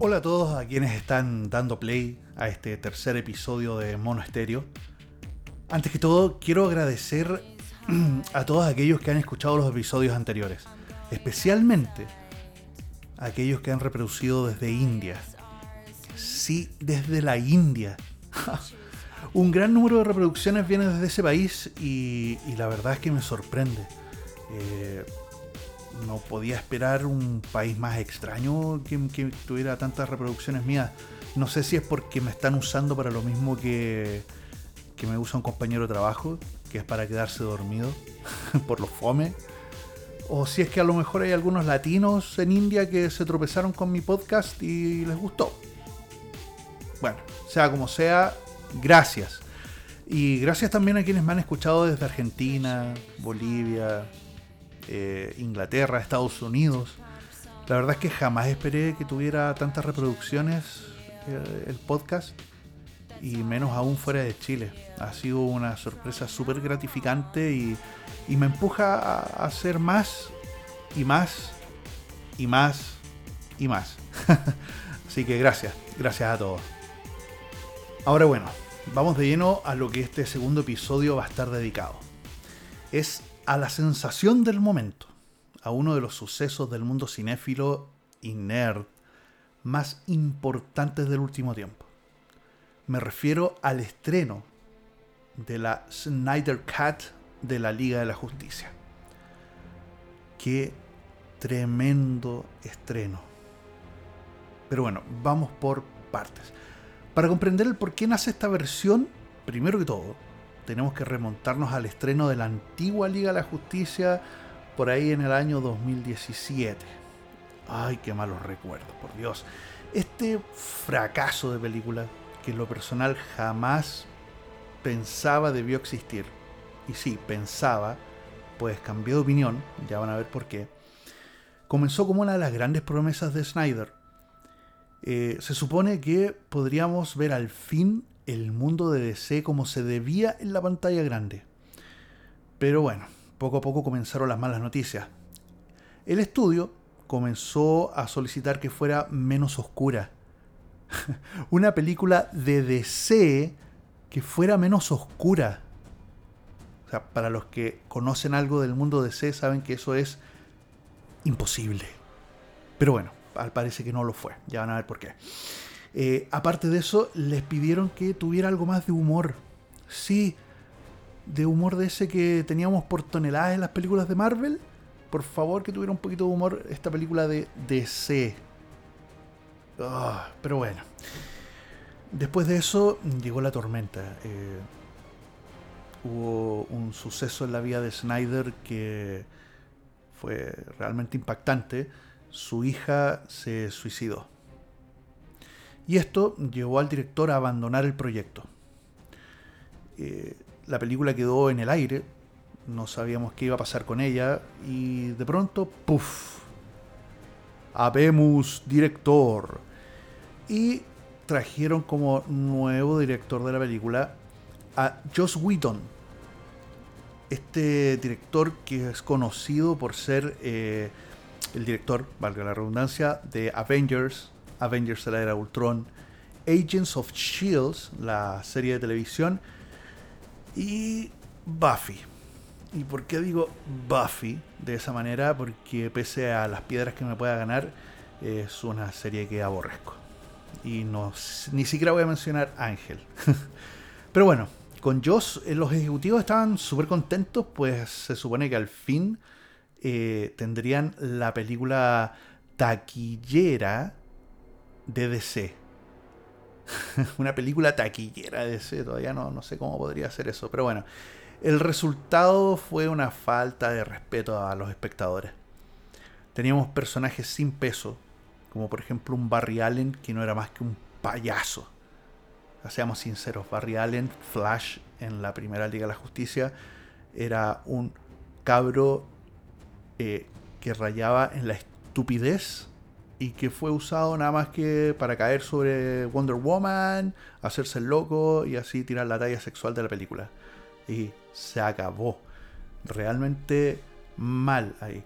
Hola a todos a quienes están dando play a este tercer episodio de Mono Estéreo. Antes que todo, quiero agradecer a todos aquellos que han escuchado los episodios anteriores, especialmente a aquellos que han reproducido desde India. Sí, desde la India. Un gran número de reproducciones viene desde ese país y, la verdad es que me sorprende. Eh, no podía esperar un país más extraño que, tuviera tantas reproducciones mías. No sé si es porque me están usando para lo mismo que, que me usa un compañero de trabajo, que es para quedarse dormido por los fome. O si es que a lo mejor hay algunos latinos en India que se tropezaron con mi podcast y les gustó. Bueno, sea como sea, gracias. Y gracias también a quienes me han escuchado desde Argentina, Bolivia, eh, Inglaterra, Estados Unidos. La verdad es que jamás esperé que tuviera tantas reproducciones eh, el podcast y menos aún fuera de Chile. Ha sido una sorpresa súper gratificante y, y, me empuja a hacer más y más y más y más. Así que gracias, gracias a todos. Ahora bueno, vamos de lleno a lo que este segundo episodio va a estar dedicado. Es a la sensación del momento, a uno de los sucesos del mundo cinéfilo y nerd más importantes del último tiempo. Me refiero al estreno de la Snyder Cut de la Liga de la Justicia. Qué tremendo estreno. Pero bueno, vamos por partes. Para comprender el por qué nace esta versión, primero que todo, tenemos que remontarnos al estreno de la antigua Liga de la Justicia por ahí en el año 2017. Ay, qué malos recuerdos, por Dios. Este fracaso de película, que en lo personal jamás pensaba debió existir. Y sí, pensaba, pues cambié de opinión, ya van a ver por qué. Comenzó como una de las grandes promesas de Snyder. Eh, se supone que podríamos ver al fin el mundo de DC como se debía en la pantalla grande. Pero bueno, poco a poco comenzaron las malas noticias. El estudio comenzó a solicitar que fuera menos oscura. Una película de DC que fuera menos oscura. O sea, para los que conocen algo del mundo DC saben que eso es imposible. Pero bueno, al parece que no lo fue. Ya van a ver por qué. Eh, aparte de eso, les pidieron que tuviera algo más de humor. Sí, de humor de ese que teníamos por toneladas en las películas de Marvel. Por favor, que tuviera un poquito de humor esta película de DC. Ah, pero bueno. Después de eso llegó la tormenta. Eh, hubo un suceso en la vida de Snyder que fue realmente impactante. Su hija se suicidó y esto llevó al director a abandonar el proyecto. Eh, la película quedó en el aire, no sabíamos qué iba a pasar con ella y de pronto, ¡puff! Habemos director. Y trajeron como nuevo director de la película a Joss Whedon. Este director que es conocido por ser eh, el director, valga la redundancia, de Avengers, Avengers de la Era Ultron, Agents of Shields, la serie de televisión, y Buffy. ¿Y por qué digo Buffy de esa manera? Porque pese a las piedras que me pueda ganar, es una serie que aborrezco. Y no, ni siquiera voy a mencionar Ángel. Pero bueno, con Joss eh, los ejecutivos estaban súper contentos, pues se supone que al fin eh, tendrían la película taquillera de DC. Una película taquillera de DC, todavía no, no sé cómo podría ser eso, pero bueno, el resultado fue una falta de respeto a los espectadores. Teníamos personajes sin peso, como por ejemplo un Barry Allen que no era más que un payaso. Seamos sinceros, Barry Allen, Flash en la primera Liga de la Justicia, era un cabro eh, que rayaba en la estupidez y que fue usado nada más que para caer sobre Wonder Woman, hacerse el loco y así tirar la talla sexual de la película. Y se acabó. realmente mal ahí.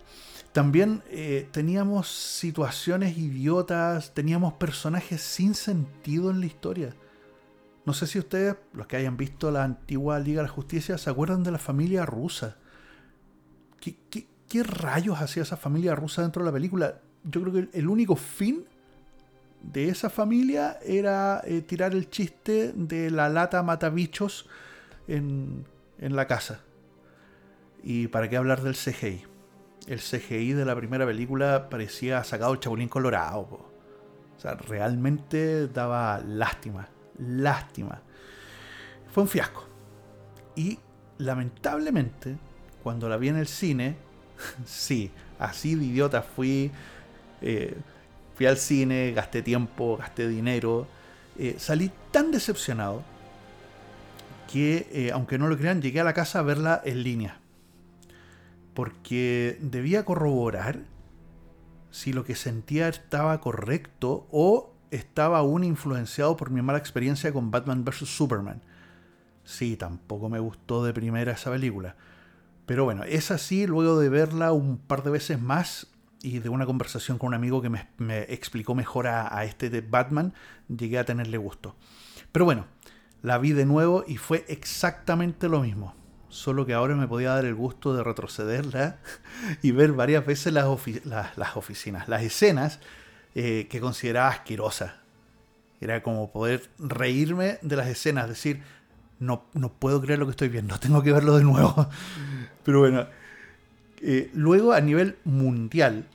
También eh, teníamos situaciones idiotas, teníamos personajes sin sentido en la historia. No sé si ustedes, los que hayan visto la antigua Liga de la Justicia, se acuerdan de la familia rusa. ¿Qué, qué rayos hacía esa familia rusa dentro de la película? Yo creo que el único fin de esa familia era eh, tirar el chiste de la lata matabichos en, en la casa. ¿Y para qué hablar del CGI? El CGI de la primera película parecía sacado el Chapulín Colorado. O sea, realmente daba lástima. Lástima. Fue un fiasco. Y lamentablemente, cuando la vi en el cine, sí, así de idiota fui. Eh, Fui al cine, gasté tiempo, gasté dinero. Eh, salí tan decepcionado que, eh, aunque no lo crean, llegué a la casa a verla en línea. Porque debía corroborar si lo que sentía estaba correcto o estaba aún influenciado por mi mala experiencia con Batman vs. Superman. Sí, tampoco me gustó de primera esa película. Pero bueno, es así, luego de verla un par de veces más, y de una conversación con un amigo que me, explicó mejor a, este de Batman, llegué a tenerle gusto. Pero bueno, la vi de nuevo y fue exactamente lo mismo. Solo que ahora me podía dar el gusto de retrocederla y ver varias veces las, las, oficinas, las escenas eh, que consideraba asquerosas. Era como poder reírme de las escenas, decir, no, no puedo creer lo que estoy viendo, tengo que verlo de nuevo. Pero bueno, eh, luego a nivel mundial,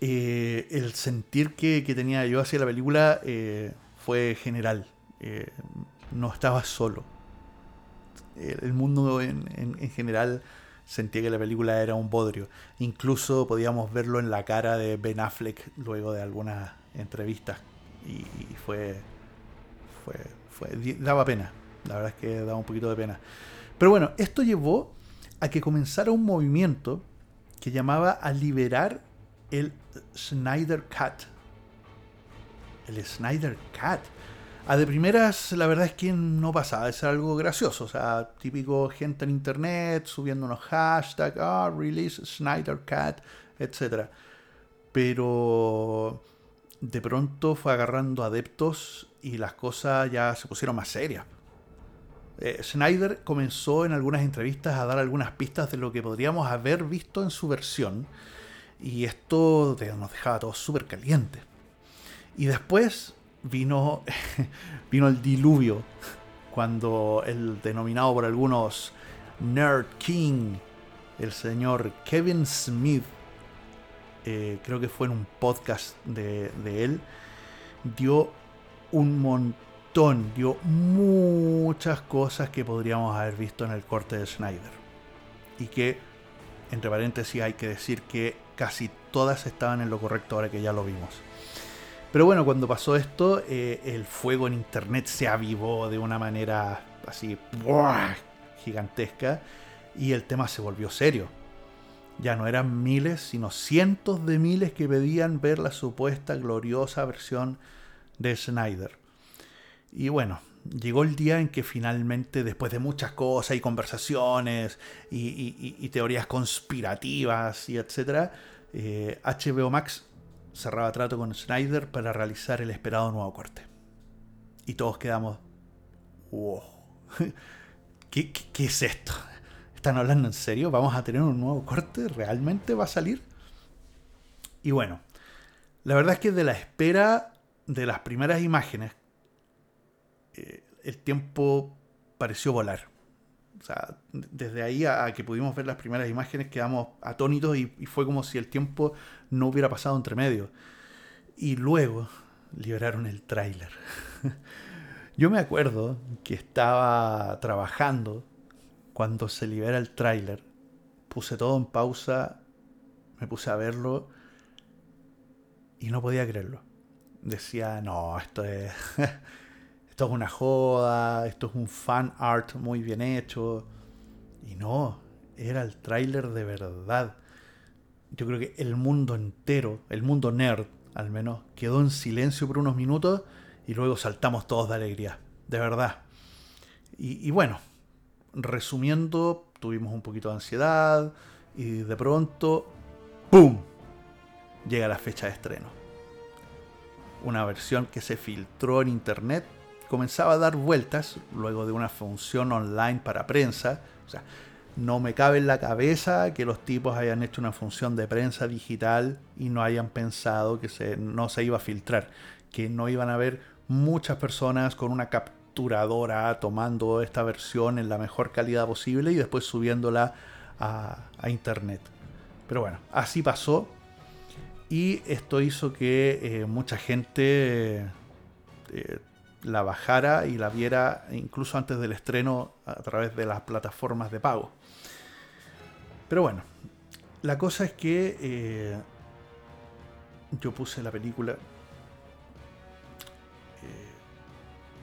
eh, el sentir que, tenía yo hacia la película eh, fue general. No estaba solo. El mundo en, general sentía que la película era un bodrio. Incluso podíamos verlo en la cara de Ben Affleck luego de algunas entrevistas. Y, fue, fue, fue. daba pena. La verdad es que daba un poquito de pena. Pero bueno, esto llevó a que comenzara un movimiento que llamaba a liberar el Snyder Cut. El Snyder Cut. A de primeras, la verdad es que no pasaba, es algo gracioso. O sea, típico gente en internet subiendo unos hashtags, ah, release Snyder Cut, etc. Pero de pronto fue agarrando adeptos y las cosas ya se pusieron más serias. Eh, comenzó en algunas entrevistas a dar algunas pistas de lo que podríamos haber visto en su versión y esto nos dejaba todos súper calientes. Y después vino, vino el diluvio, cuando el denominado por algunos Nerd King, el señor Kevin Smith, eh, creo que fue en un podcast de, de él, dio un montón, dio muchas cosas que podríamos haber visto en el corte de Snyder. Y que, entre paréntesis, hay que decir que casi todas estaban en lo correcto ahora que ya lo vimos. Pero bueno, cuando pasó esto, eh, el fuego en internet se avivó de una manera así gigantesca y el tema se volvió serio. Ya no eran miles, sino cientos de miles que pedían ver la supuesta gloriosa versión de Snyder. Y bueno, llegó el día en que finalmente, después de muchas cosas y conversaciones y, teorías conspirativas y etcétera, HBO eh, Max cerraba trato con Snyder para realizar el esperado nuevo corte. Y todos quedamos, wow, ¿Qué, qué es esto? ¿Están hablando en serio? ¿Vamos a tener un nuevo corte? ¿Realmente va a salir? Y bueno, la verdad es que de la espera de las primeras imágenes el tiempo pareció volar. O sea, desde ahí a, que pudimos ver las primeras imágenes quedamos atónitos y, fue como si el tiempo no hubiera pasado entre medio. Y luego liberaron el tráiler. Yo me acuerdo que estaba trabajando cuando se libera el tráiler. Puse todo en pausa, me puse a verlo y no podía creerlo. Decía, no, esto es... esto es una joda, esto es un fan art muy bien hecho. Y no, era el tráiler de verdad. Yo creo que el mundo entero, el mundo nerd al menos, quedó en silencio por unos minutos y luego saltamos todos de alegría, de verdad. Y, y bueno, resumiendo, tuvimos un poquito de ansiedad y de pronto, ¡pum! Llega la fecha de estreno. Una versión que se filtró en internet comenzaba a dar vueltas luego de una función online para prensa. O sea, no me cabe en la cabeza que los tipos hayan hecho una función de prensa digital y no hayan pensado que se, no se iba a filtrar, que no iban a haber muchas personas con una capturadora tomando esta versión en la mejor calidad posible y después subiéndola a, internet. Pero bueno, así pasó y esto hizo que eh, mucha gente eh, la bajara y la viera incluso antes del estreno a través de las plataformas de pago. Pero bueno, la cosa es que eh, yo puse la película, eh,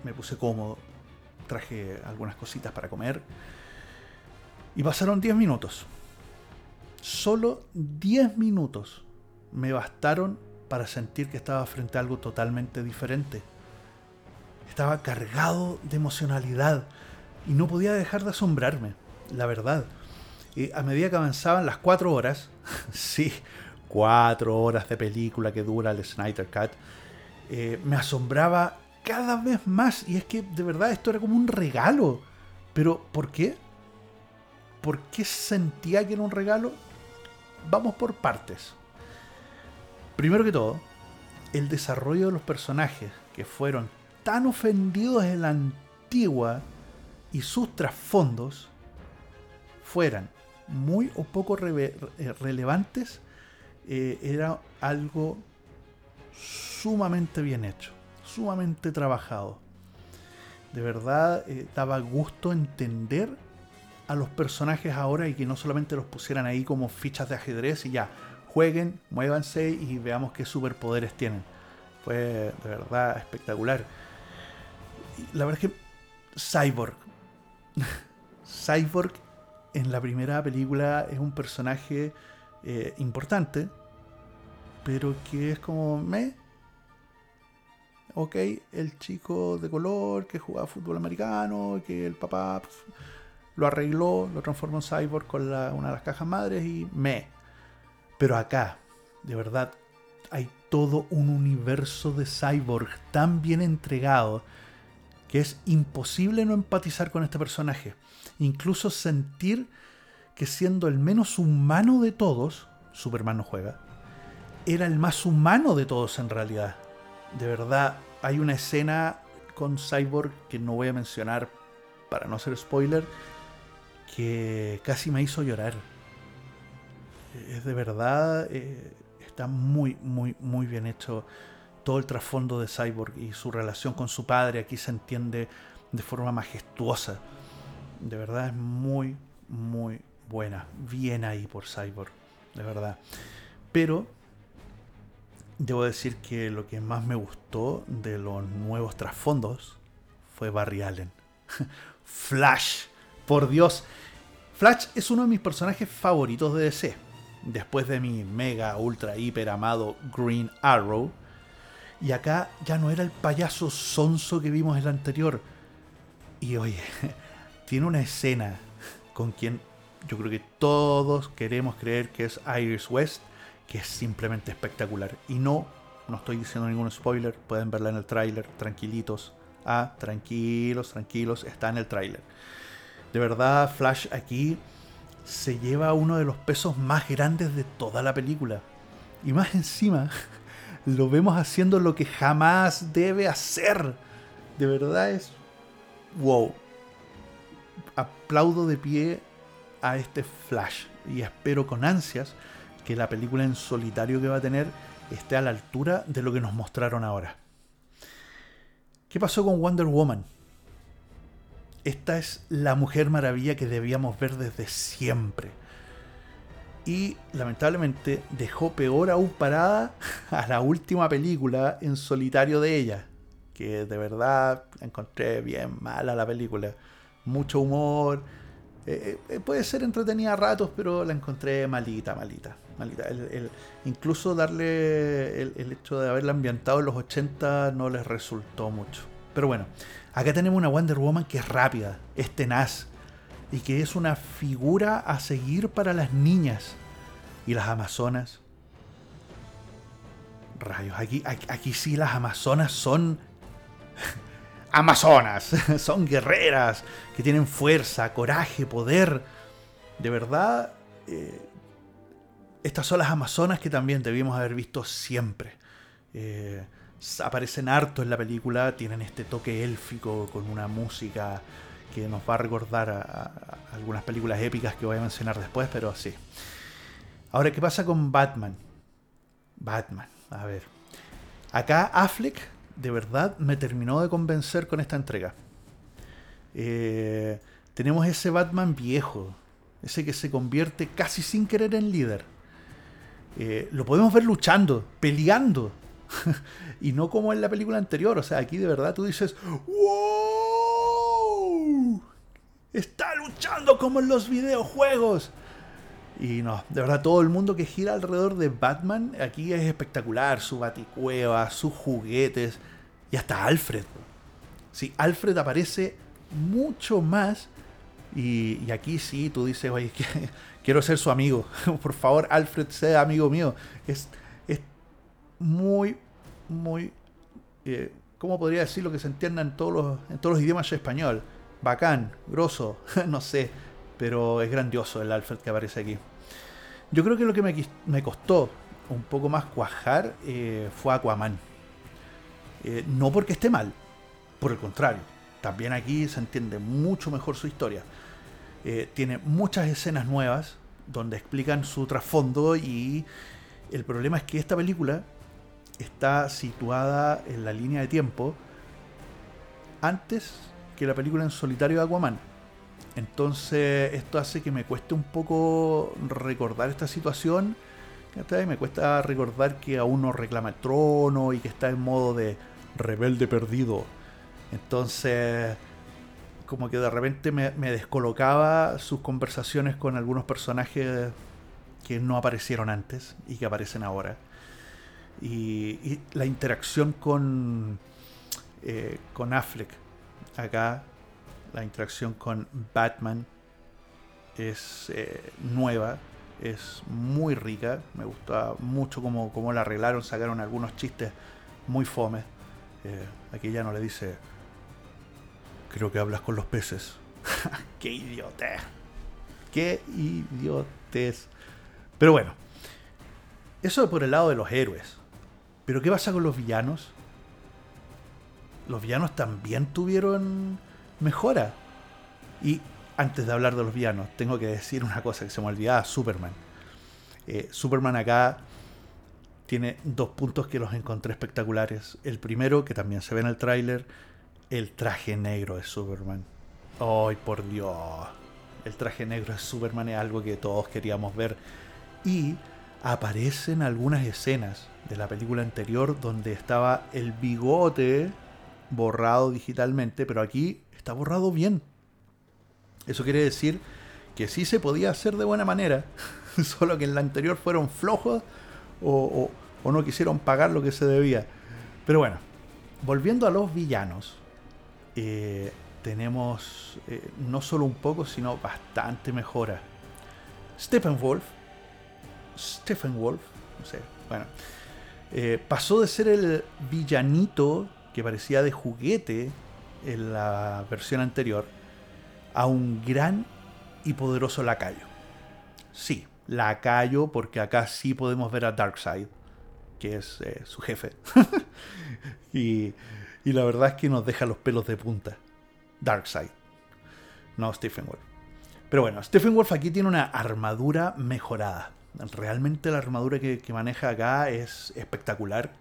me puse cómodo, traje algunas cositas para comer y pasaron 10 minutos. Solo 10 minutos me bastaron para sentir que estaba frente a algo totalmente diferente estaba cargado de emocionalidad y no podía dejar de asombrarme, la verdad. Y a medida que avanzaban las cuatro horas, sí, cuatro horas de película que dura el Snyder Cut, eh, me asombraba cada vez más. Y es que de verdad esto era como un regalo. Pero ¿por qué? ¿Por qué sentía que era un regalo? Vamos por partes. Primero que todo, el desarrollo de los personajes, que fueron tan ofendidos en la antigua y sus trasfondos fueran muy o poco eh, relevantes, eh, era algo sumamente bien hecho, sumamente trabajado. De verdad eh, daba gusto entender a los personajes ahora y que no solamente los pusieran ahí como fichas de ajedrez y ya, jueguen, muévanse y veamos qué superpoderes tienen. Fue de verdad espectacular la verdad es que Cyborg. Cyborg en la primera película es un personaje eh, importante, pero que es como me. Ok, el chico de color que jugaba fútbol americano, que el papá lo arregló, lo transformó en cyborg con una de las cajas madres y me. Pero acá, de verdad, hay todo un universo de cyborg tan bien entregado que es imposible no empatizar con este personaje. Incluso sentir que siendo el menos humano de todos, Superman no juega, era el más humano de todos en realidad. De verdad, hay una escena con Cyborg que no voy a mencionar para no ser spoiler, que casi me hizo llorar. Es de verdad, eh, está muy, muy, muy bien hecho todo el trasfondo de Cyborg y su relación con su padre aquí se entiende de forma majestuosa. De verdad es muy, muy buena. Bien ahí por Cyborg, de verdad. Pero debo decir que lo que más me gustó de los nuevos trasfondos fue Barry Allen. Flash, por Dios. Flash es uno de mis personajes favoritos de DC. Después de mi mega, ultra, hiper amado Green Arrow, y acá ya no era el payaso sonso que vimos en el anterior. Y oye, tiene una escena con quien yo creo que todos queremos creer que es Iris West, que es simplemente espectacular. Y no, no estoy diciendo ningún spoiler, pueden verla en el tráiler, tranquilitos. Ah, tranquilos, tranquilos, está en el tráiler. De verdad, Flash aquí se lleva uno de los pesos más grandes de toda la película. Y más encima, lo vemos haciendo lo que jamás debe hacer. De verdad es wow. Aplaudo de pie a este Flash y espero con ansias que la película en solitario que va a tener esté a la altura de lo que nos mostraron ahora. ¿Qué pasó con Wonder Woman? Esta es la mujer maravilla que debíamos ver desde siempre y lamentablemente dejó peor aún parada a la última película en solitario de ella, que de verdad encontré bien mala la película, mucho humor, eh, eh, puede ser entretenida a ratos, pero la encontré malita, malita, malita. incluso darle el, el, hecho de haberla ambientado en los 80 no les resultó mucho. Pero bueno, acá tenemos una Wonder Woman que es rápida, es tenaz, y que es una figura a seguir para las niñas y las amazonas. Rayos, aquí, aquí, sí las amazonas son amazonas, son guerreras que tienen fuerza, coraje, poder. De verdad, eh, estas son las amazonas que también debimos haber visto siempre. Eh, aparecen harto en la película, tienen este toque élfico con una música que nos va a recordar a, algunas películas épicas que voy a mencionar después, pero sí. Ahora, ¿qué pasa con Batman? Batman, a ver. Acá Affleck de verdad me terminó de convencer con esta entrega. Eh, tenemos ese Batman viejo, ese que se convierte casi sin querer en líder. Eh, lo podemos ver luchando, peleando. y no como en la película anterior. O sea, aquí de verdad tú dices, ¡Wow! Está luchando como en los videojuegos. Y no, de verdad todo el mundo que gira alrededor de Batman aquí es espectacular. Su baticueva, sus juguetes y hasta Alfred. Sí, Alfred aparece mucho más. Y, aquí sí, tú dices, oye, quiero ser su amigo. Por favor, Alfred, sea amigo mío. Es, es muy, muy... Eh, ¿Cómo podría decir lo que se entienda en todos los, en todos los idiomas español? Bacán, grosso, no sé. Pero es grandioso el Alfred que aparece aquí. Yo creo que lo que me, costó un poco más cuajar eh, fue Aquaman. Eh, no porque esté mal, por el contrario. También aquí se entiende mucho mejor su historia. Eh, tiene muchas escenas nuevas donde explican su trasfondo y el problema es que esta película está situada en la línea de tiempo antes que la película en solitario de Aquaman. Entonces esto hace que me cueste un poco recordar esta situación. Me cuesta recordar que aún no reclama el trono y que está en modo de rebelde perdido. Entonces, como que de repente me, descolocaba sus conversaciones con algunos personajes que no aparecieron antes y que aparecen ahora. Y, la interacción con, eh, con Affleck acá la interacción con Batman es eh, nueva, es muy rica. Me gusta mucho cómo, cómo, la arreglaron, sacaron algunos chistes muy fomes. Eh, aquí ya no le dice, creo que hablas con los peces. ¡Qué idiotez! ¡Qué idiotez! Pero bueno, eso por el lado de los héroes. Pero ¿qué pasa con los villanos? Los villanos también tuvieron mejora. Y antes de hablar de los villanos, tengo que decir una cosa que se me olvidaba, Superman. Eh, Superman acá tiene dos puntos que los encontré espectaculares. El primero, que también se ve en el tráiler, el traje negro de Superman. ¡Ay, por Dios! El traje negro de Superman es algo que todos queríamos ver. Y aparecen algunas escenas de la película anterior donde estaba el bigote borrado digitalmente, pero aquí está borrado bien. Eso quiere decir que sí se podía hacer de buena manera, solo que en la anterior fueron flojos o, no quisieron pagar lo que se debía. Pero bueno, volviendo a los villanos, eh, tenemos eh, no solo un poco, sino bastante mejora. Steppenwolf, Steppenwolf, no sé, bueno, eh, pasó de ser el villanito que parecía de juguete en la versión anterior a un gran y poderoso lacayo. Sí, lacayo porque acá sí podemos ver a Darkseid, que es eh, su jefe. y, y, la verdad es que nos deja los pelos de punta. Darkseid, no Stephen Wolf. Pero bueno, Stephen Wolf aquí tiene una armadura mejorada. Realmente la armadura que, que maneja acá es espectacular,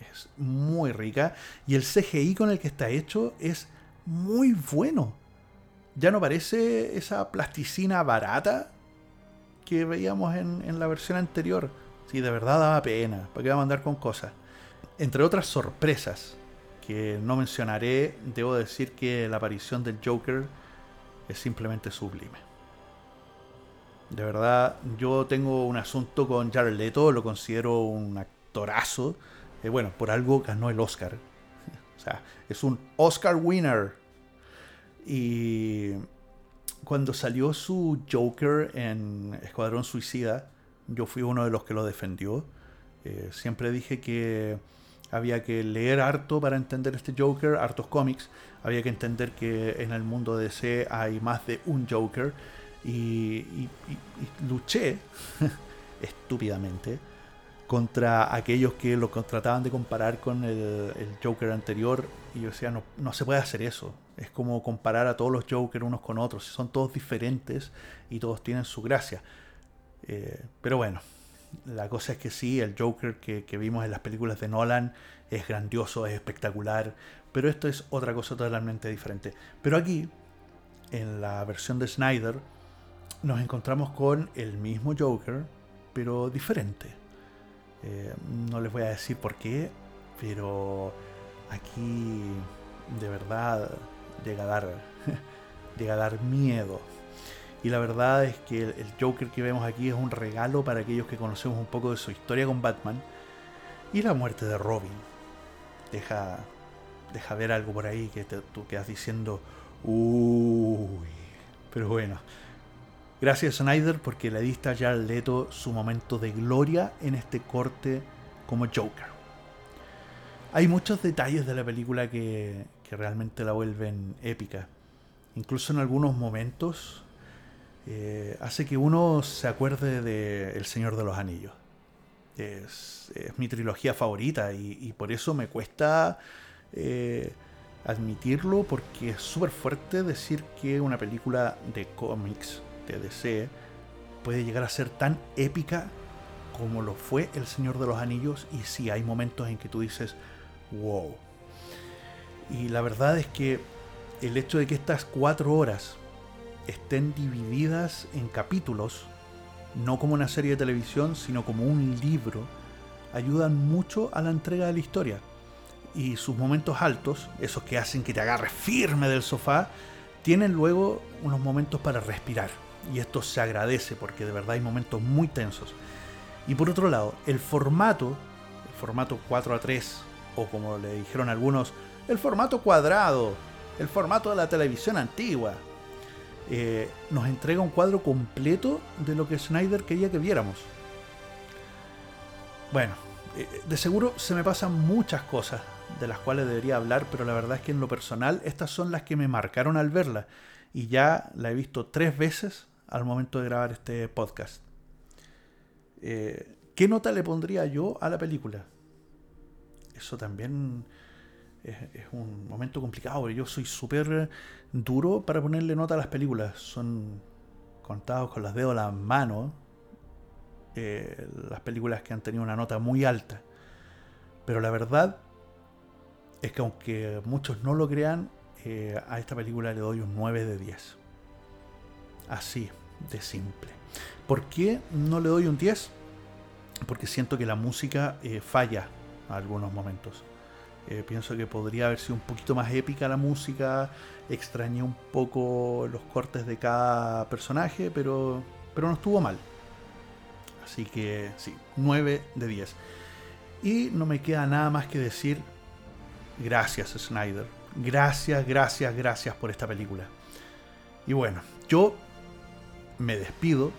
es muy rica y el CGI con el que está hecho es muy bueno. Ya no parece esa plasticina barata que veíamos en, la versión anterior. Sí, de verdad daba pena. ¿Para qué va a mandar con cosas? Entre otras sorpresas que no mencionaré, debo decir que la aparición del Joker es simplemente sublime. De verdad, yo tengo un asunto con Jared Leto, lo considero un actorazo. Eh, bueno, por algo ganó el Oscar. O sea, es un Oscar winner. Y cuando salió su Joker en Escuadrón Suicida, yo fui uno de los que lo defendió. Eh, siempre dije que había que leer harto para entender este Joker, hartos cómics. Había que entender que en el mundo de DC hay más de un Joker. Y, luché estúpidamente contra aquellos que lo trataban de comparar con el, Joker anterior. Y yo decía, no, no se puede hacer eso. Es como comparar a todos los Joker unos con otros. Son todos diferentes y todos tienen su gracia. Eh, pero bueno, la cosa es que sí, el Joker que, vimos en las películas de Nolan es grandioso, es espectacular. Pero esto es otra cosa totalmente diferente. Pero aquí, en la versión de Snyder, nos encontramos con el mismo Joker, pero diferente. Eh, no les voy a decir por qué, pero aquí de verdad llega a dar, llega a dar miedo. Y la verdad es que el, Joker que vemos aquí es un regalo para aquellos que conocemos un poco de su historia con Batman. Y la muerte de Robin. Deja, deja ver algo por ahí que tú quedas diciendo, uy. Pero bueno, gracias Snyder porque le diste a Jared Leto su momento de gloria en este corte como Joker. Hay muchos detalles de la película que, que realmente la vuelven épica. Incluso en algunos momentos eh, hace que uno se acuerde de El Señor de los Anillos. Es, mi trilogía favorita y, por eso me cuesta eh, admitirlo porque es súper fuerte decir que una película de cómics de DC puede llegar a ser tan épica como lo fue El Señor de los Anillos y si hay momentos en que tú dices, wow, y la verdad es que el hecho de que estas cuatro horas estén divididas en capítulos, no como una serie de televisión, sino como un libro, ayudan mucho a la entrega de la historia. Y sus momentos altos, esos que hacen que te agarres firme del sofá, tienen luego unos momentos para respirar. Y esto se agradece porque de verdad hay momentos muy tensos. Y por otro lado, el formato, el formato 4 a 3, o como le dijeron algunos, el formato cuadrado, el formato de la televisión antigua, eh, nos entrega un cuadro completo de lo que Snyder quería que viéramos. Bueno, eh, de seguro se me pasan muchas cosas de las cuales debería hablar, pero la verdad es que en lo personal estas son las que me marcaron al verla y ya la he visto tres veces al momento de grabar este podcast. Eh, ¿Qué nota le pondría yo a la película? Eso también es, un momento complicado. Yo soy súper duro para ponerle nota a las películas. Son contados con las dedos a la mano eh, las películas que han tenido una nota muy alta. Pero la verdad es que aunque muchos no lo crean, eh, a esta película le doy un 9 de 10. Así de simple. ¿Por qué no le doy un 10? Porque siento que la música eh, falla a algunos momentos. Eh, pienso que podría haber sido un poquito más épica la música. Extrañé un poco los cortes de cada personaje, pero, pero no estuvo mal. Así que sí, 9 de 10. Y no me queda nada más que decir gracias Snyder. Gracias, gracias, gracias por esta película. Y bueno, yo me despido.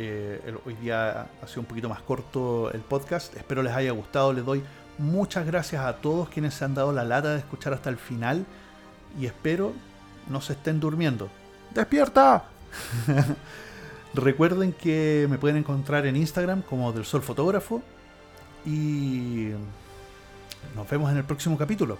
Eh, hoy día ha sido un poquito más corto el podcast. Espero les haya gustado. Les doy Muchas gracias a todos quienes se han dado la lata de escuchar hasta el final y espero no se estén durmiendo. ¡Despierta! Recuerden que me pueden encontrar en Instagram como del Sol Fotógrafo y nos vemos en el próximo capítulo.